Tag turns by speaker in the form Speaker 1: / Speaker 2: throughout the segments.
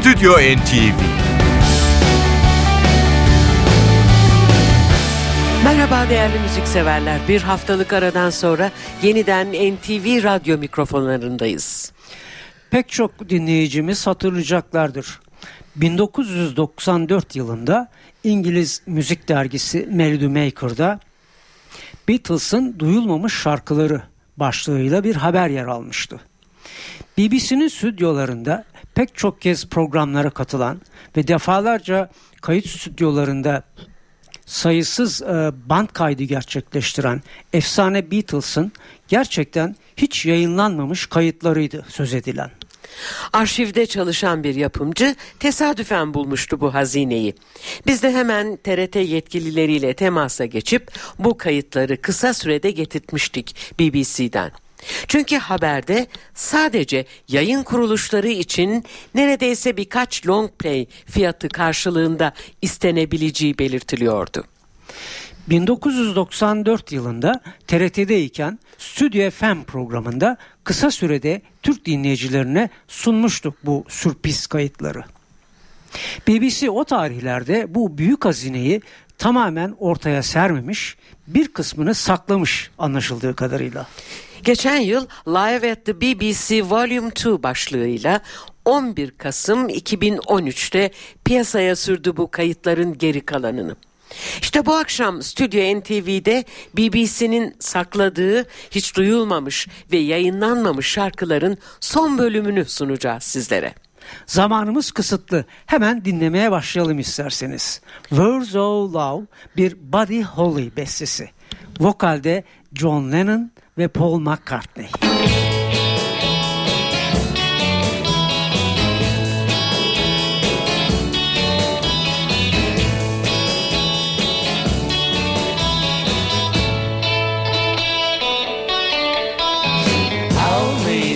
Speaker 1: Stüdyo NTV
Speaker 2: Merhaba değerli müzikseverler. Bir haftalık aradan sonra yeniden NTV radyo mikrofonlarındayız.
Speaker 3: Pek çok dinleyicimiz hatırlayacaklardır. 1994 yılında İngiliz müzik dergisi Melody Maker'da Beatles'ın duyulmamış şarkıları başlığıyla bir haber yer almıştı. BBC'nin stüdyolarında pek çok kez programlara katılan ve defalarca kayıt stüdyolarında sayısız e, band kaydı gerçekleştiren efsane Beatles'ın gerçekten hiç yayınlanmamış kayıtlarıydı söz edilen.
Speaker 2: Arşivde çalışan bir yapımcı tesadüfen bulmuştu bu hazineyi. Biz de hemen TRT yetkilileriyle temasa geçip bu kayıtları kısa sürede getirtmiştik BBC'den. Çünkü haberde sadece yayın kuruluşları için neredeyse birkaç long play fiyatı karşılığında istenebileceği belirtiliyordu.
Speaker 3: 1994 yılında TRT'deyken Stüdyo FM programında kısa sürede Türk dinleyicilerine sunmuştuk bu sürpriz kayıtları. BBC o tarihlerde bu büyük hazineyi tamamen ortaya sermemiş, bir kısmını saklamış anlaşıldığı kadarıyla.
Speaker 2: Geçen yıl Live at the BBC Volume 2 başlığıyla 11 Kasım 2013'te piyasaya sürdü bu kayıtların geri kalanını. İşte bu akşam Stüdyo NTV'de BBC'nin sakladığı hiç duyulmamış ve yayınlanmamış şarkıların son bölümünü sunacağız sizlere.
Speaker 3: Zamanımız kısıtlı. Hemen dinlemeye başlayalım isterseniz. Words of Love bir Buddy Holly bestesi. Vokalde John Lennon ve Paul McCartney.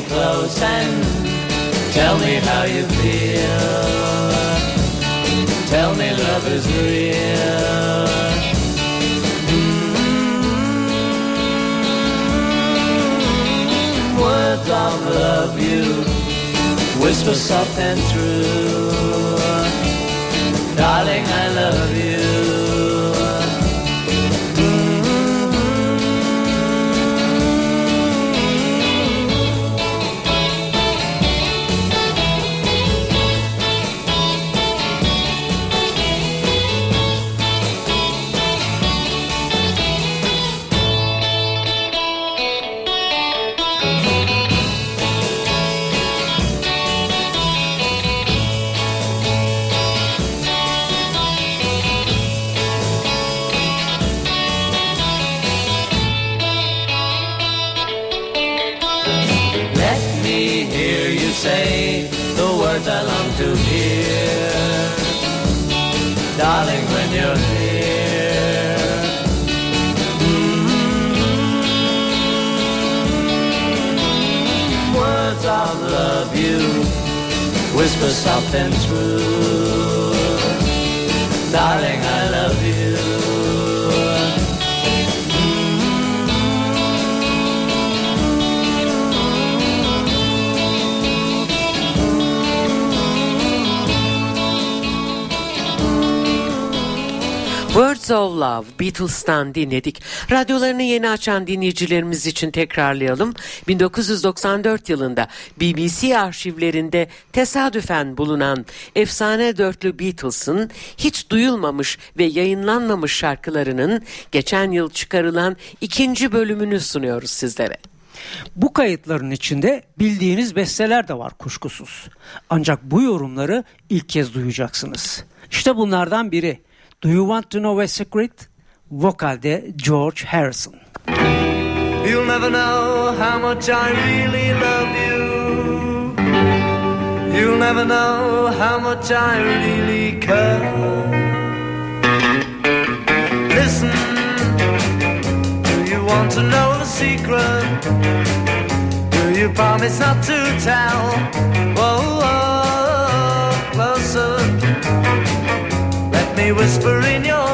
Speaker 3: close and tell me how you feel. Tell me love is real. Mm-hmm. Of love you whisper soft and true. Darling, I love you.
Speaker 2: Of Love Beatles'tan dinledik. Radyolarını yeni açan dinleyicilerimiz için tekrarlayalım. 1994 yılında BBC arşivlerinde tesadüfen bulunan efsane dörtlü Beatles'ın hiç duyulmamış ve yayınlanmamış şarkılarının geçen yıl çıkarılan ikinci bölümünü sunuyoruz sizlere.
Speaker 3: Bu kayıtların içinde bildiğiniz besteler de var kuşkusuz. Ancak bu yorumları ilk kez duyacaksınız. İşte bunlardan biri. Do You Want to Know a Secret? Vokalde George Harrison. You'll never know how much I really love you. You'll never know how much I really care. Listen, do you want to know the secret? Do you promise not to tell? Whoa, whoa closer whisper in your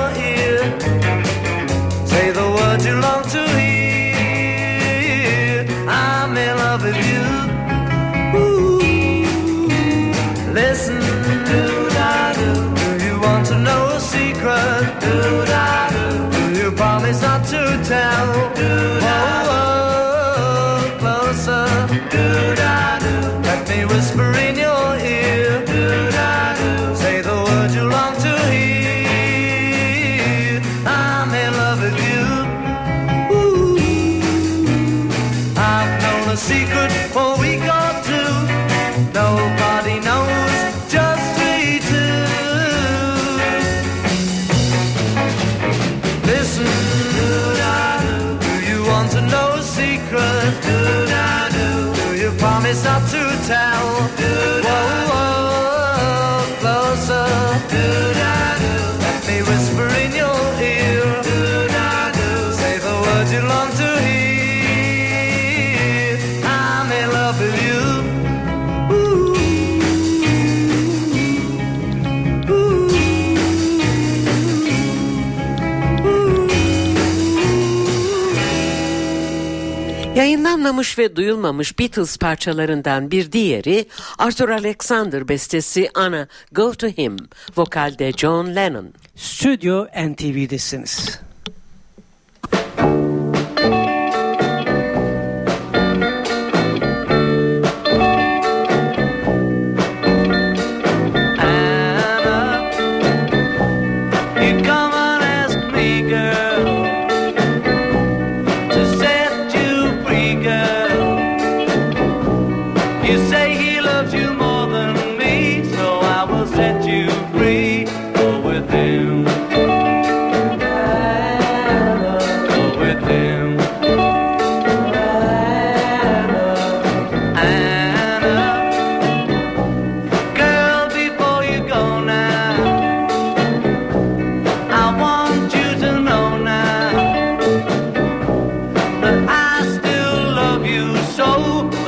Speaker 1: Oh.
Speaker 2: Çalınmamış ve duyulmamış Beatles parçalarından bir diğeri Arthur Alexander bestesi Anna Go To Him, vokalde John Lennon.
Speaker 3: Stüdyo NTV'desiniz.
Speaker 1: so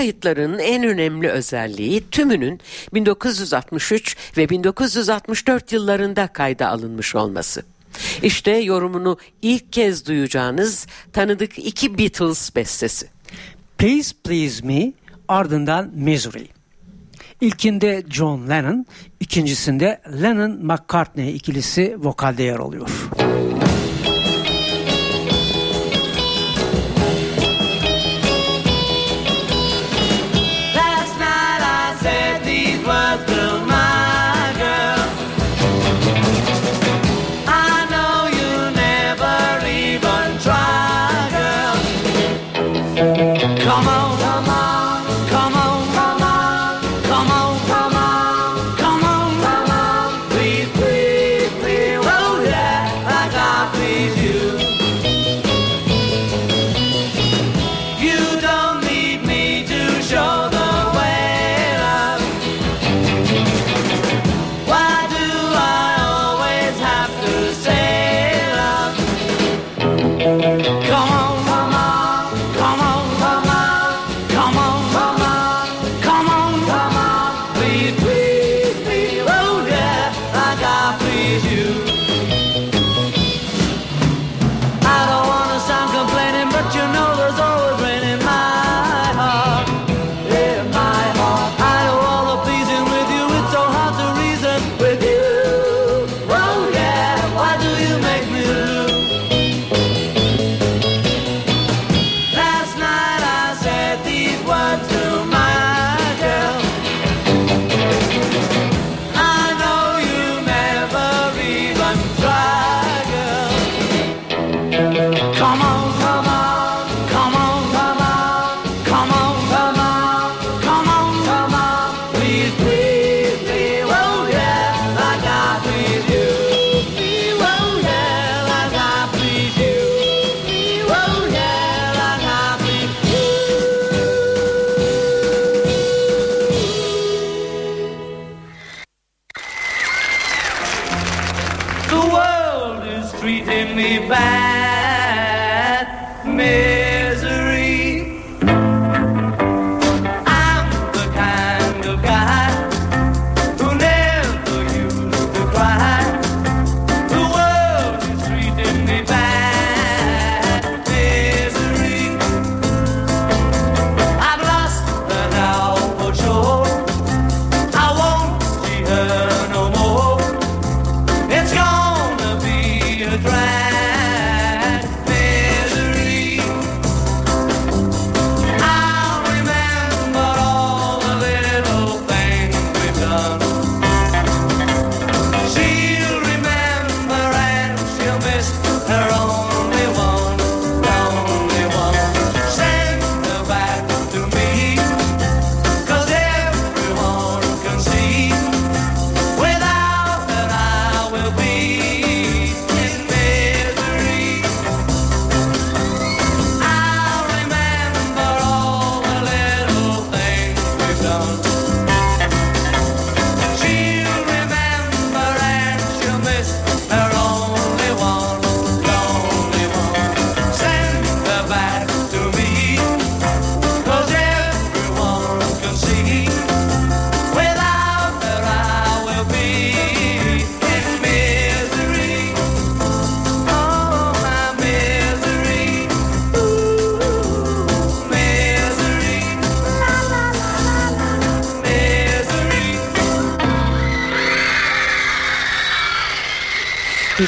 Speaker 2: kayıtlarının en önemli özelliği tümünün 1963 ve 1964 yıllarında kayda alınmış olması. İşte yorumunu ilk kez duyacağınız tanıdık iki Beatles bestesi.
Speaker 3: Please Please Me ardından Misery. İlkinde John Lennon, ikincisinde Lennon-McCartney ikilisi vokalde yer alıyor.
Speaker 4: Müzik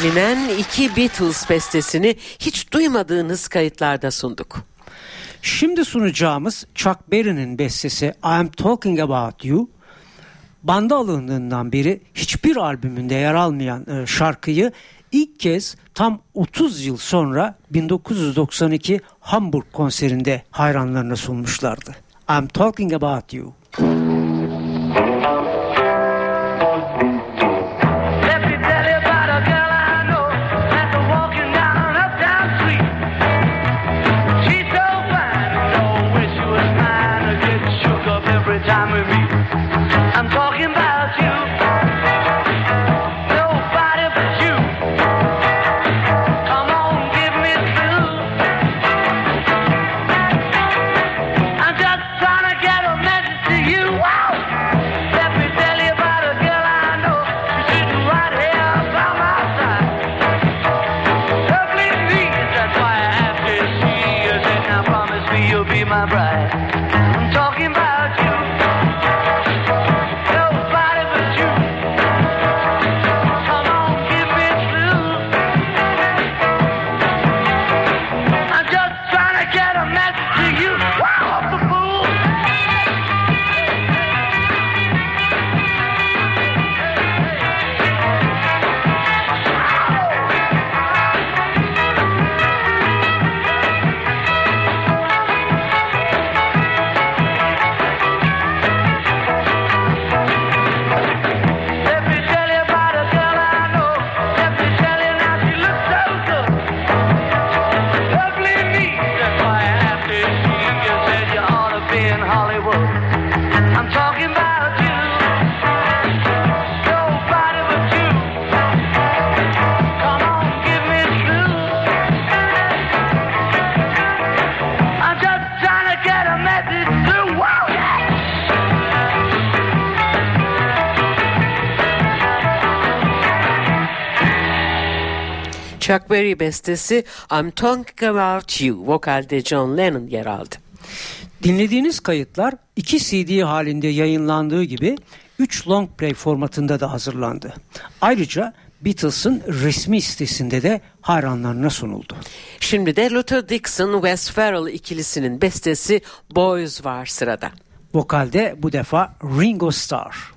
Speaker 2: bilinen iki Beatles bestesini hiç duymadığınız kayıtlarda sunduk.
Speaker 1: Şimdi sunacağımız Chuck Berry'nin bestesi I'm Talking About You banda alındığından beri hiçbir albümünde yer almayan e, şarkıyı ilk kez tam 30 yıl sonra 1992 Hamburg konserinde hayranlarına sunmuşlardı. I'm Talking About You.
Speaker 2: Bestesi I'm Talking About You vokalde John Lennon yer aldı.
Speaker 1: Dinlediğiniz kayıtlar iki CD halinde yayınlandığı gibi 3 long play formatında da hazırlandı. Ayrıca Beatles'ın resmi sitesinde de hayranlarına sunuldu.
Speaker 2: Şimdi de Luther Dixon Wes Farrell ikilisinin bestesi Boys var sırada.
Speaker 1: Vokalde bu defa Ringo Starr.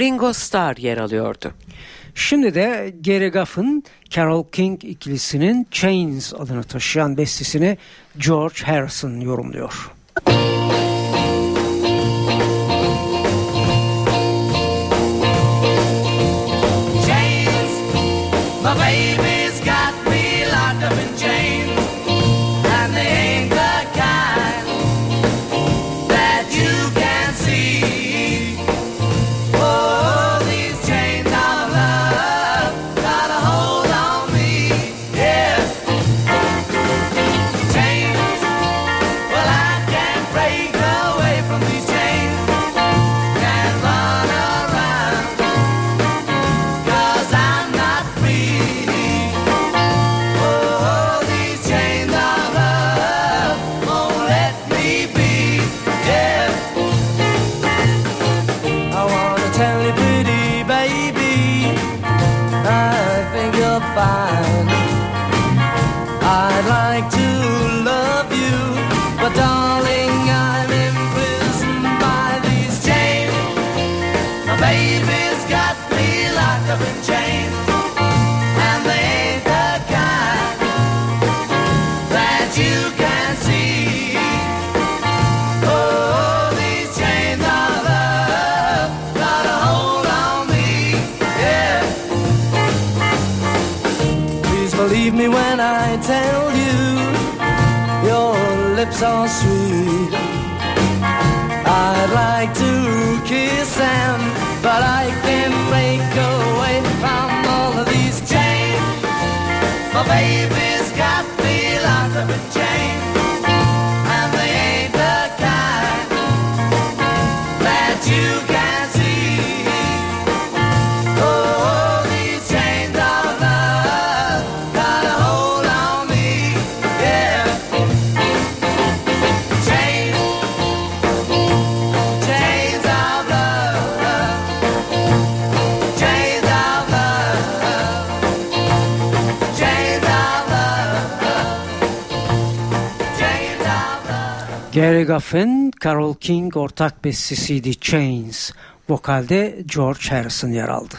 Speaker 2: Ringo Starr yer alıyordu.
Speaker 3: Şimdi de Gary Goff'ın Carol King ikilisinin Chains adını taşıyan bestesini George Harrison yorumluyor.
Speaker 1: believe me when I tell you your lips are sweet. I'd like to kiss them, but I can't break away from all of these chains. My baby's got me locked up in chains.
Speaker 3: Jerry Goffin, Carol King ortak bestisiydi Chains. Vokalde George Harrison yer aldı.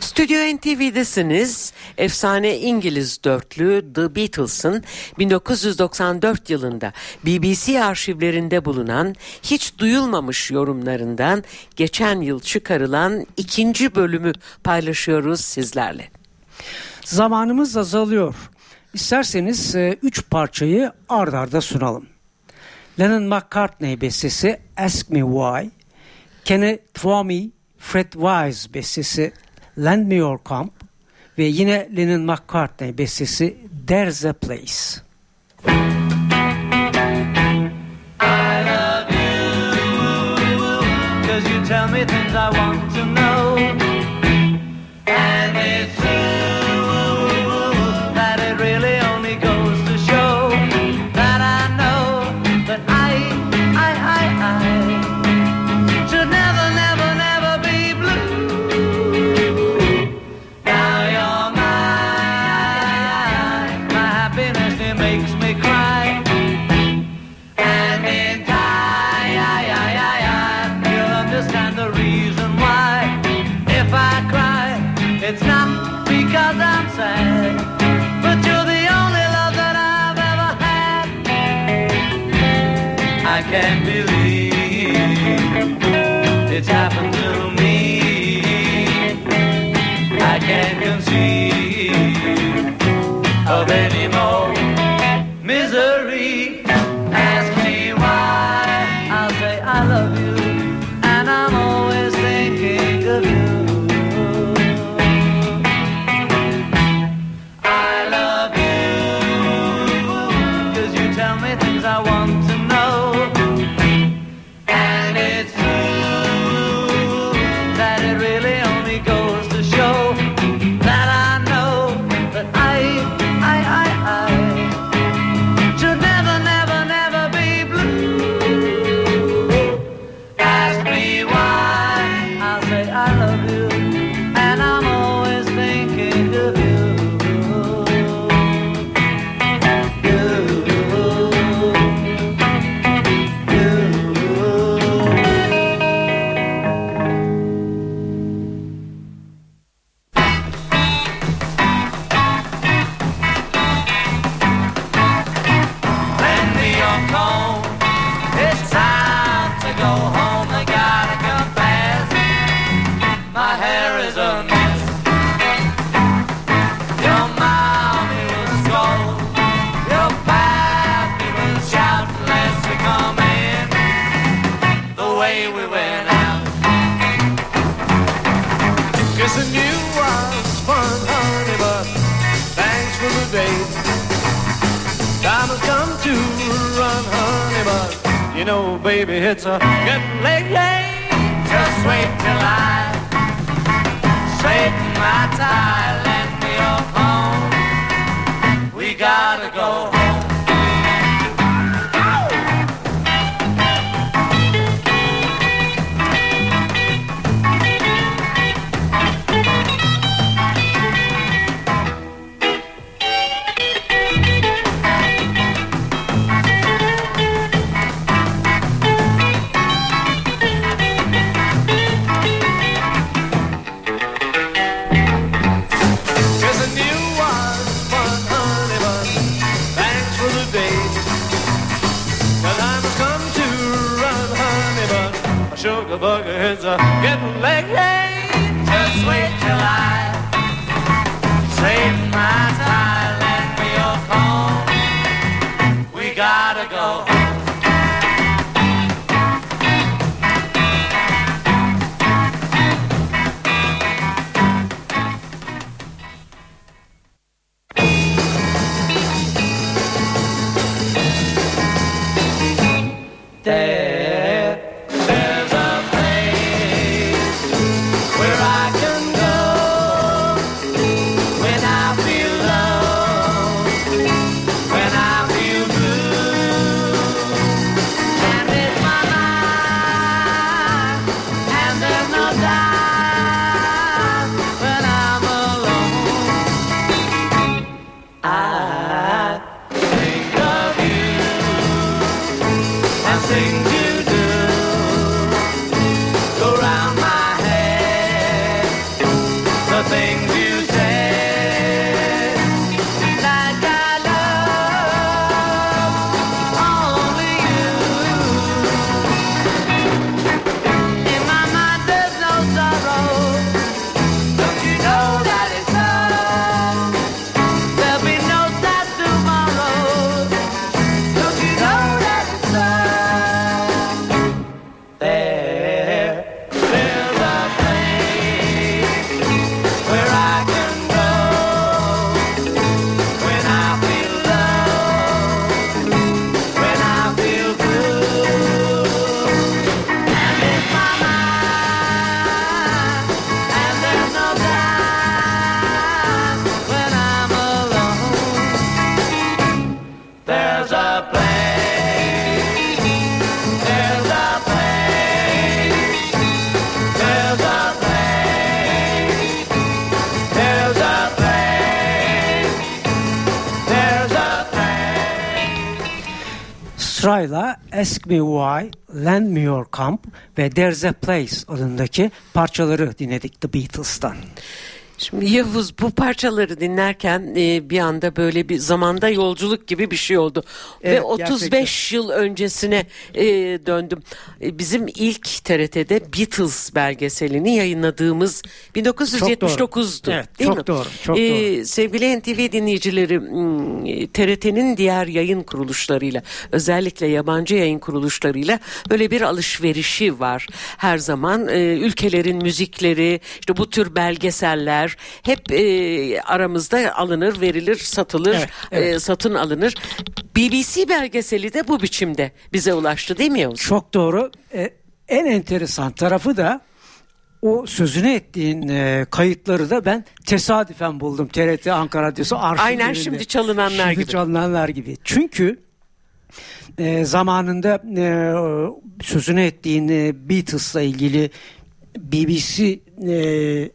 Speaker 2: Stüdyo NTV'desiniz. Efsane İngiliz dörtlü The Beatles'ın 1994 yılında BBC arşivlerinde bulunan hiç duyulmamış yorumlarından geçen yıl çıkarılan ikinci bölümü paylaşıyoruz sizlerle.
Speaker 3: Zamanımız azalıyor. İsterseniz e, üç parçayı ard arda sunalım. Lennon McCartney bestesi Ask Me Why, Kenny Twomey, Fred Wise bestesi Lend Me Your Camp ve yine Lennon McCartney bestesi There's a Place.
Speaker 1: I love you, cause you tell me things I want to know. Ask Me Why,
Speaker 3: Lend Me Your Camp ve There's a Place adındaki parçaları dinledik The Beatles'tan.
Speaker 2: Şimdi Yavuz bu parçaları dinlerken e, bir anda böyle bir zamanda yolculuk gibi bir şey oldu.
Speaker 3: Evet,
Speaker 2: Ve 35 yıl öncesine e, döndüm. E, bizim ilk TRT'de Beatles belgeselini yayınladığımız 1979'du.
Speaker 3: Evet,
Speaker 2: değil
Speaker 3: çok
Speaker 2: mi?
Speaker 3: doğru, çok
Speaker 2: E,
Speaker 3: doğru.
Speaker 2: Sevgili NTV dinleyicileri m, TRT'nin diğer yayın kuruluşlarıyla özellikle yabancı yayın kuruluşlarıyla böyle bir alışverişi var. Her zaman e, ülkelerin müzikleri işte bu tür belgeseller hep e, aramızda alınır verilir satılır
Speaker 3: Evet, evet.
Speaker 2: e, satın alınır. BBC belgeseli de bu biçimde bize ulaştı değil mi Yavuz?
Speaker 3: Çok doğru. E, en enteresan tarafı da o sözünü ettiğin e, kayıtları da ben tesadüfen buldum. TRT Ankara Radyosu arşivlerinde.
Speaker 2: Aynen şimdi çalınanlar
Speaker 3: Şimdi
Speaker 2: gibi.
Speaker 3: çalınanlar gibi. Çünkü e, zamanında e, sözünü ettiğin e, Beatles'la ilgili BBC e,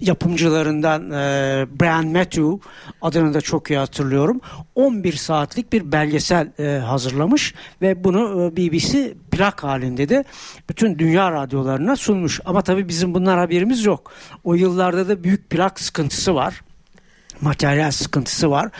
Speaker 3: yapımcılarından e, Brian Matthew adını da çok iyi hatırlıyorum. 11 saatlik bir belgesel e, hazırlamış ve bunu e, BBC plak halinde de bütün dünya radyolarına sunmuş. Ama tabii bizim bunlar haberimiz yok. O yıllarda da büyük plak sıkıntısı var materyal sıkıntısı var.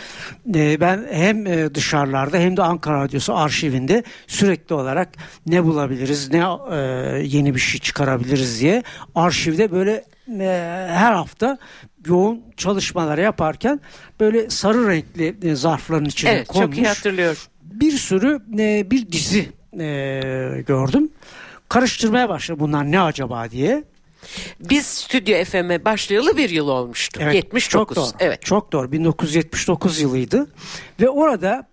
Speaker 3: E, ben hem e, dışarılarda hem de Ankara Radyosu arşivinde sürekli olarak ne bulabiliriz, ne e, yeni bir şey çıkarabiliriz diye arşivde böyle e, her hafta yoğun çalışmalar yaparken böyle sarı renkli e, zarfların içine
Speaker 2: Evet
Speaker 3: konmuş
Speaker 2: çok iyi hatırlıyorum.
Speaker 3: bir sürü e, bir dizi e, gördüm. Karıştırmaya başladım bunlar ne acaba diye.
Speaker 2: Biz Stüdyo FM'e başlayalı bir yıl olmuştu.
Speaker 3: Evet,
Speaker 2: 79.
Speaker 3: Çok doğru.
Speaker 2: Evet.
Speaker 3: Çok doğru. 1979 yılıydı. Ve orada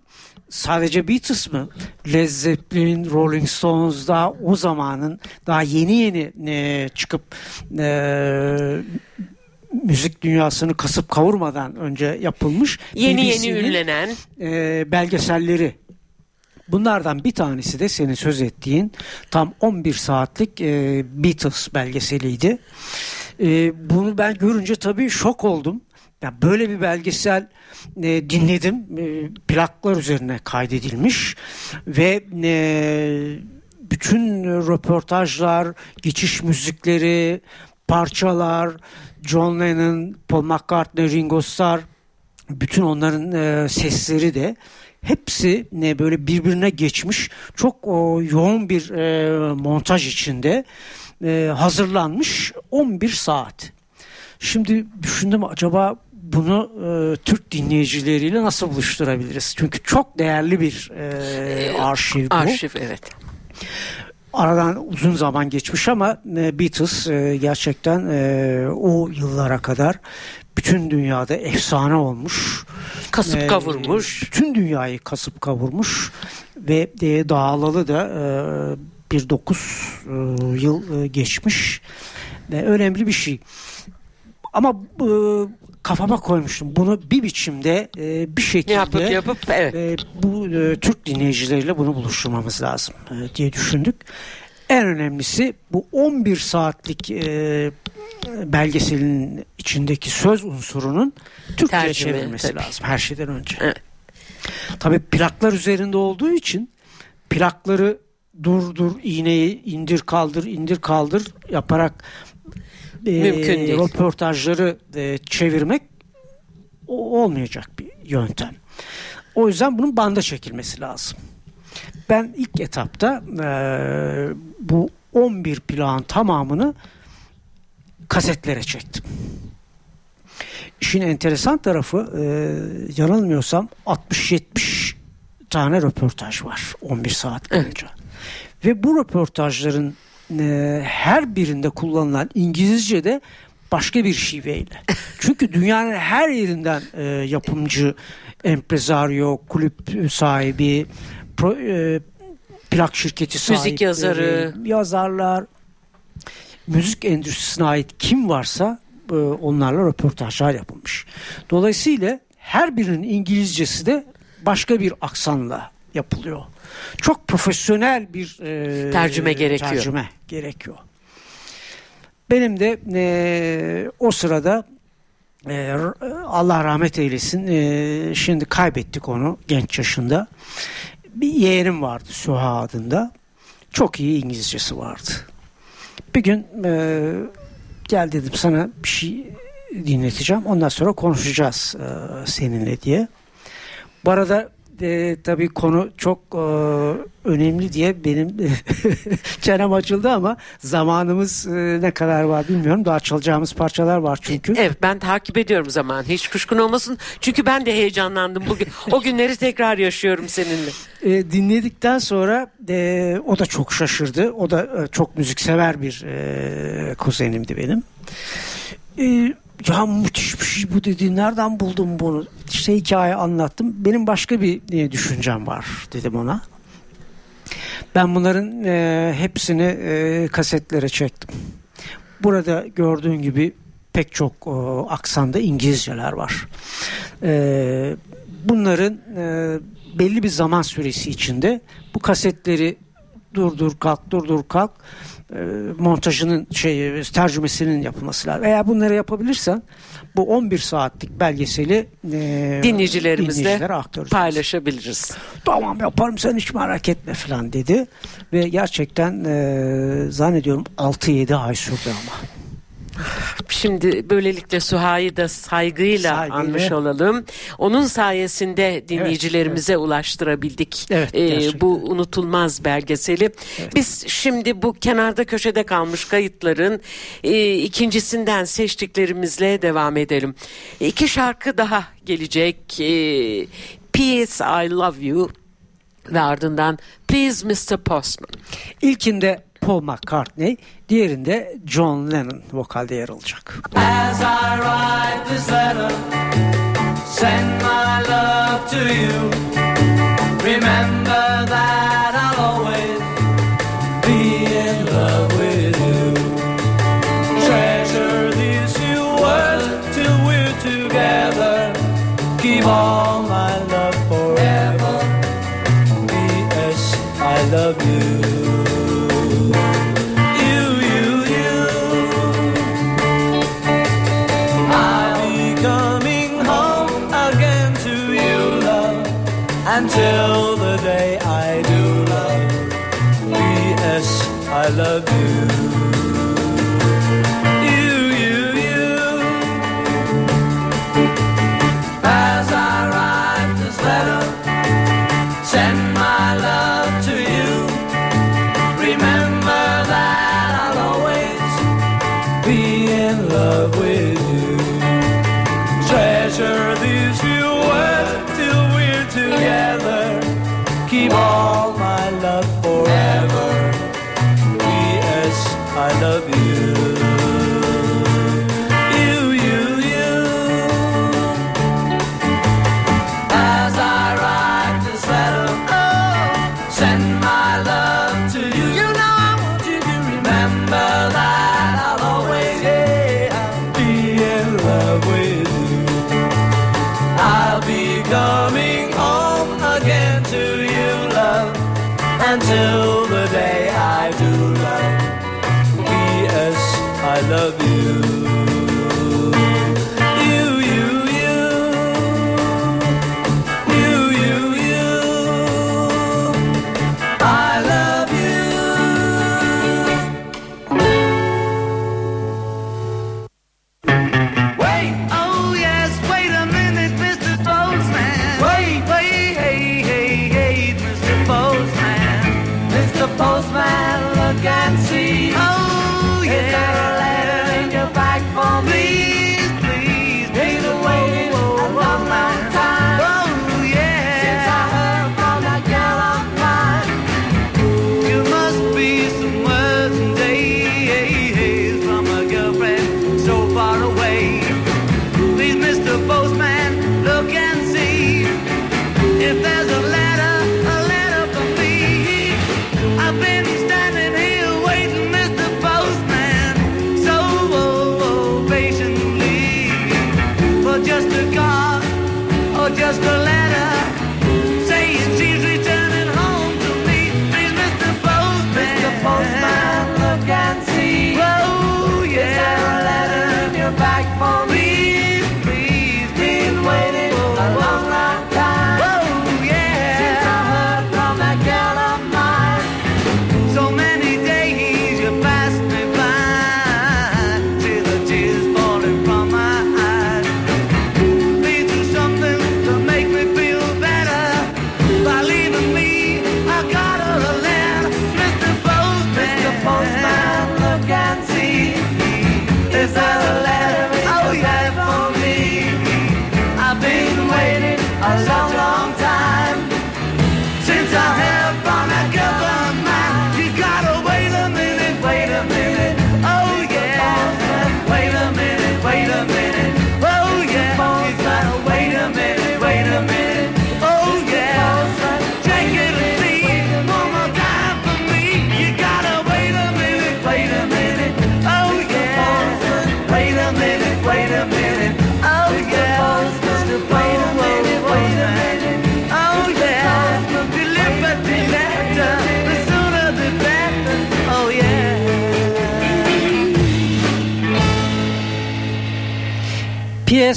Speaker 3: sadece Beatles mı? Led Zeppelin, Rolling Stones daha o zamanın daha yeni yeni e, çıkıp e, müzik dünyasını kasıp kavurmadan önce yapılmış
Speaker 2: Yeni yeni ünlenen
Speaker 3: e, belgeselleri. Bunlardan bir tanesi de senin söz ettiğin tam 11 saatlik e, Beatles belgeseliydi. E, bunu ben görünce tabii şok oldum. Ya böyle bir belgesel e, dinledim. E, plaklar üzerine kaydedilmiş ve e, bütün röportajlar, geçiş müzikleri, parçalar, John Lennon, Paul McCartney, Ringo Starr bütün onların e, sesleri de hepsi ne böyle birbirine geçmiş çok o, yoğun bir e, montaj içinde e, hazırlanmış 11 saat. Şimdi düşündüm acaba bunu e, Türk dinleyicileriyle nasıl buluşturabiliriz? Çünkü çok değerli bir e, arşiv bu.
Speaker 2: arşiv evet.
Speaker 3: Aradan uzun zaman geçmiş ama e, Beatles e, gerçekten e, o yıllara kadar bütün dünyada efsane olmuş.
Speaker 2: Kasıp
Speaker 3: E,
Speaker 2: kavurmuş.
Speaker 3: Bütün dünyayı kasıp kavurmuş ve e, dağılalı da e, bir dokuz e, yıl e, geçmiş. Ve önemli bir şey. Ama e, kafama koymuştum. Bunu bir biçimde e, bir şekilde
Speaker 2: Yapıp yapıp evet.
Speaker 3: e, bu e, Türk dinleyicileriyle bunu buluşturmamız lazım e, diye düşündük. En önemlisi bu 11 saatlik e, belgeselin içindeki söz unsurunun Türkçe'ye çevrilmesi
Speaker 2: tabii.
Speaker 3: lazım her şeyden önce.
Speaker 2: Evet.
Speaker 3: Tabii plaklar üzerinde olduğu için plakları dur dur iğneyi indir kaldır indir kaldır yaparak e,
Speaker 2: Mümkün değil.
Speaker 3: röportajları e, çevirmek o- olmayacak bir yöntem. O yüzden bunun banda çekilmesi lazım. Ben ilk etapta e, bu 11 plan tamamını kasetlere çektim. İşin enteresan tarafı e, yanılmıyorsam 60-70 tane röportaj var 11 saat boyunca. Ve bu röportajların e, her birinde kullanılan İngilizce de başka bir şiveyle. Çünkü dünyanın her yerinden e, yapımcı, empresario, kulüp sahibi, pro, e, plak şirketi sahipleri,
Speaker 2: yazarı.
Speaker 3: yazarlar, müzik endüstrisine ait kim varsa e, onlarla röportajlar yapılmış. Dolayısıyla her birinin İngilizcesi de başka bir aksanla yapılıyor. Çok profesyonel bir e,
Speaker 2: Tercüme gerekiyor.
Speaker 3: Tercüme gerekiyor. Benim de e, o sırada e, Allah rahmet eylesin e, şimdi kaybettik onu genç yaşında. Bir yeğenim vardı Süha adında. Çok iyi İngilizcesi vardı. Bir gün e, gel dedim sana bir şey dinleteceğim. Ondan sonra konuşacağız e, seninle diye. Bu arada e, tabii konu çok e, önemli diye benim çenem açıldı ama zamanımız e, ne kadar var bilmiyorum. Daha çalacağımız parçalar var çünkü.
Speaker 2: Evet ben takip ediyorum zaman. Hiç kuşkun olmasın. Çünkü ben de heyecanlandım bugün. O günleri tekrar yaşıyorum seninle.
Speaker 3: E, dinledikten sonra e, o da çok şaşırdı. O da e, çok müziksever bir e, kuzenimdi benim. E, ya müthiş bir şey bu dedi. Nereden buldun bunu? İşte hikaye anlattım. Benim başka bir e, düşüncem var dedim ona. Ben bunların e, hepsini e, kasetlere çektim. Burada gördüğün gibi pek çok e, aksanda İngilizceler var. E, bunların e, belli bir zaman süresi içinde bu kasetleri durdur kalk durdur kalk e, montajının şey tercümesinin yapılması lazım. Eğer bunları yapabilirsen bu 11 saatlik belgeseli e,
Speaker 2: Dinleyicilerimizle paylaşabiliriz.
Speaker 3: Tamam yaparım sen hiç merak etme falan dedi. Ve gerçekten e, zannediyorum 6-7 ay sürdü ama.
Speaker 2: Şimdi böylelikle Suha'yı da saygıyla,
Speaker 3: Saygıyla.
Speaker 2: anmış olalım. Onun sayesinde dinleyicilerimize ulaştırabildik
Speaker 3: Evet,
Speaker 2: e, bu unutulmaz belgeseli. Biz şimdi bu kenarda köşede kalmış kayıtların e, ikincisinden seçtiklerimizle devam edelim. İki şarkı daha gelecek. E, P.S. I Love You ve ardından Please Mr. Postman.
Speaker 3: İlkinde Paul McCartney, diğerinde John Lennon vokalde yer alacak.
Speaker 1: As I write this letter, send my love to you. Remember that I'll always be in love with you. Treasure these few words till we're together. Keep all my love forever. P.S. I love you.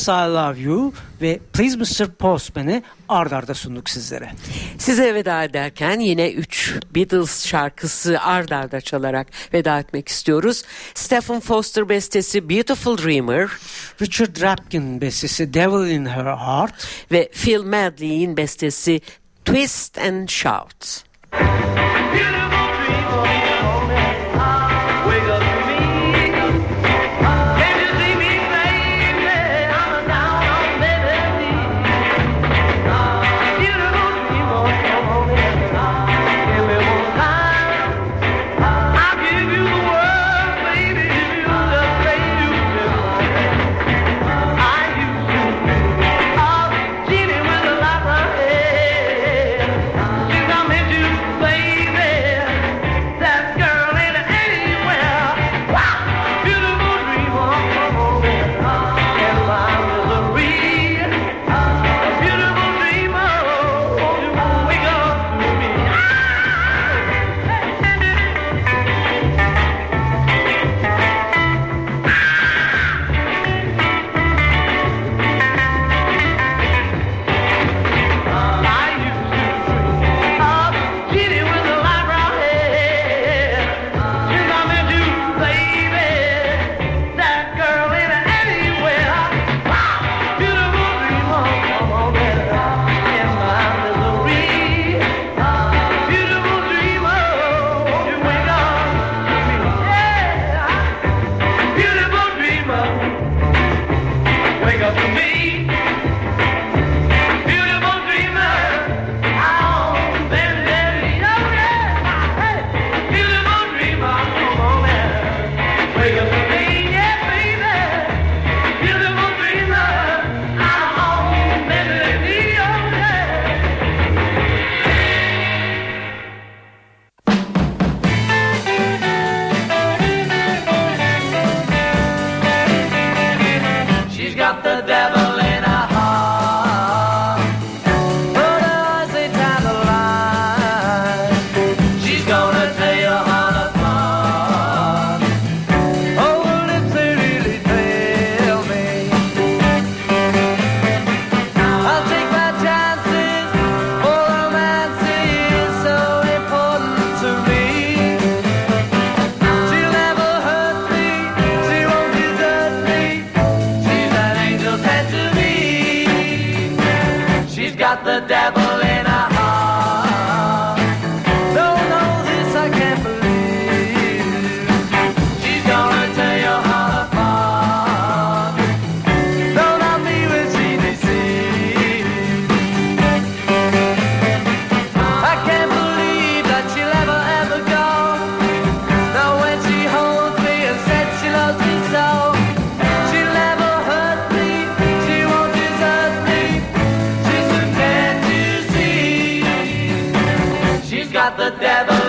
Speaker 1: I Love You
Speaker 3: ve Please Mr. Postman'ı ard arda sunduk sizlere.
Speaker 2: Size veda ederken yine 3 Beatles şarkısı ard arda çalarak veda etmek istiyoruz. Stephen Foster bestesi Beautiful Dreamer,
Speaker 3: Richard Rapkin bestesi Devil in Her Heart
Speaker 2: ve Phil Medley'in bestesi Twist and Shout.
Speaker 1: You got the devil.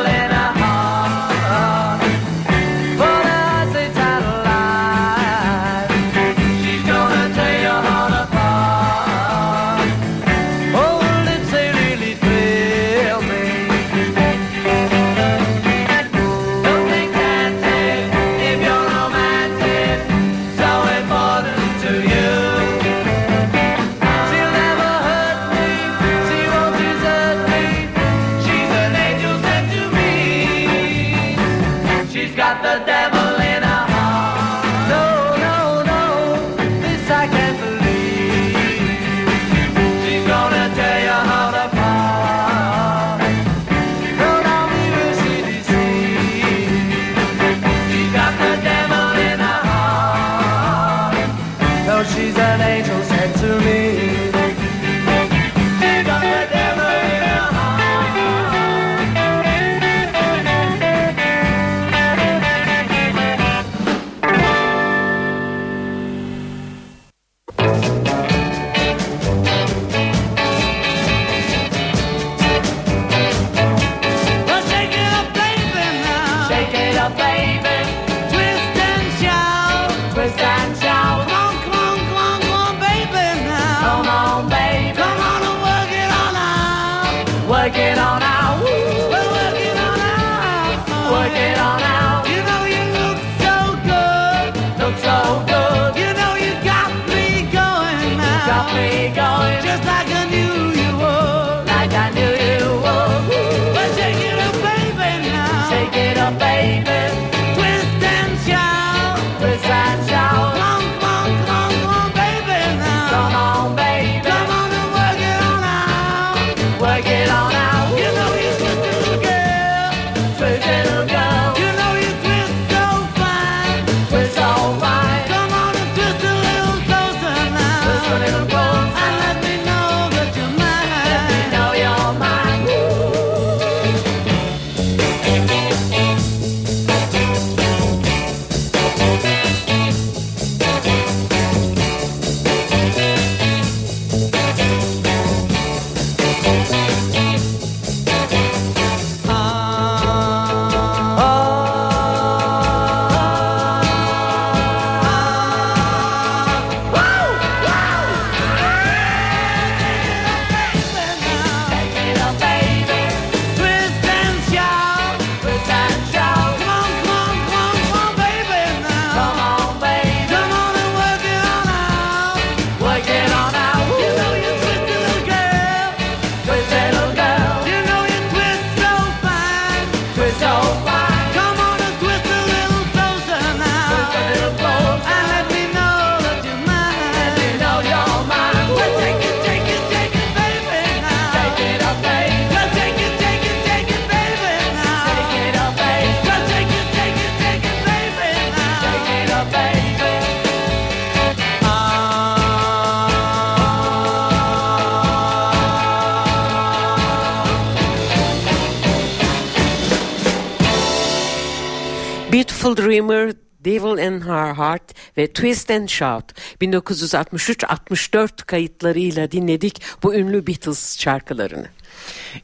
Speaker 2: Beautiful Dreamer, Devil in Her Heart ve Twist and Shout 1963-64 kayıtlarıyla dinledik bu ünlü Beatles şarkılarını.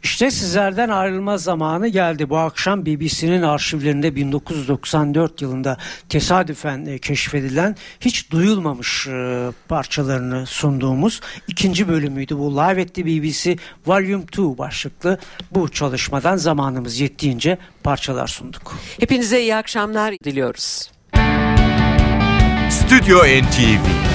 Speaker 3: İşte sizlerden ayrılma zamanı geldi. Bu akşam BBC'nin arşivlerinde 1994 yılında tesadüfen e, keşfedilen hiç duyulmamış e, parçalarını sunduğumuz ikinci bölümüydü. Bu Live at the BBC Volume 2 başlıklı bu çalışmadan zamanımız yettiğince parçalar sunduk.
Speaker 2: Hepinize iyi akşamlar diliyoruz.
Speaker 5: Stüdyo NTV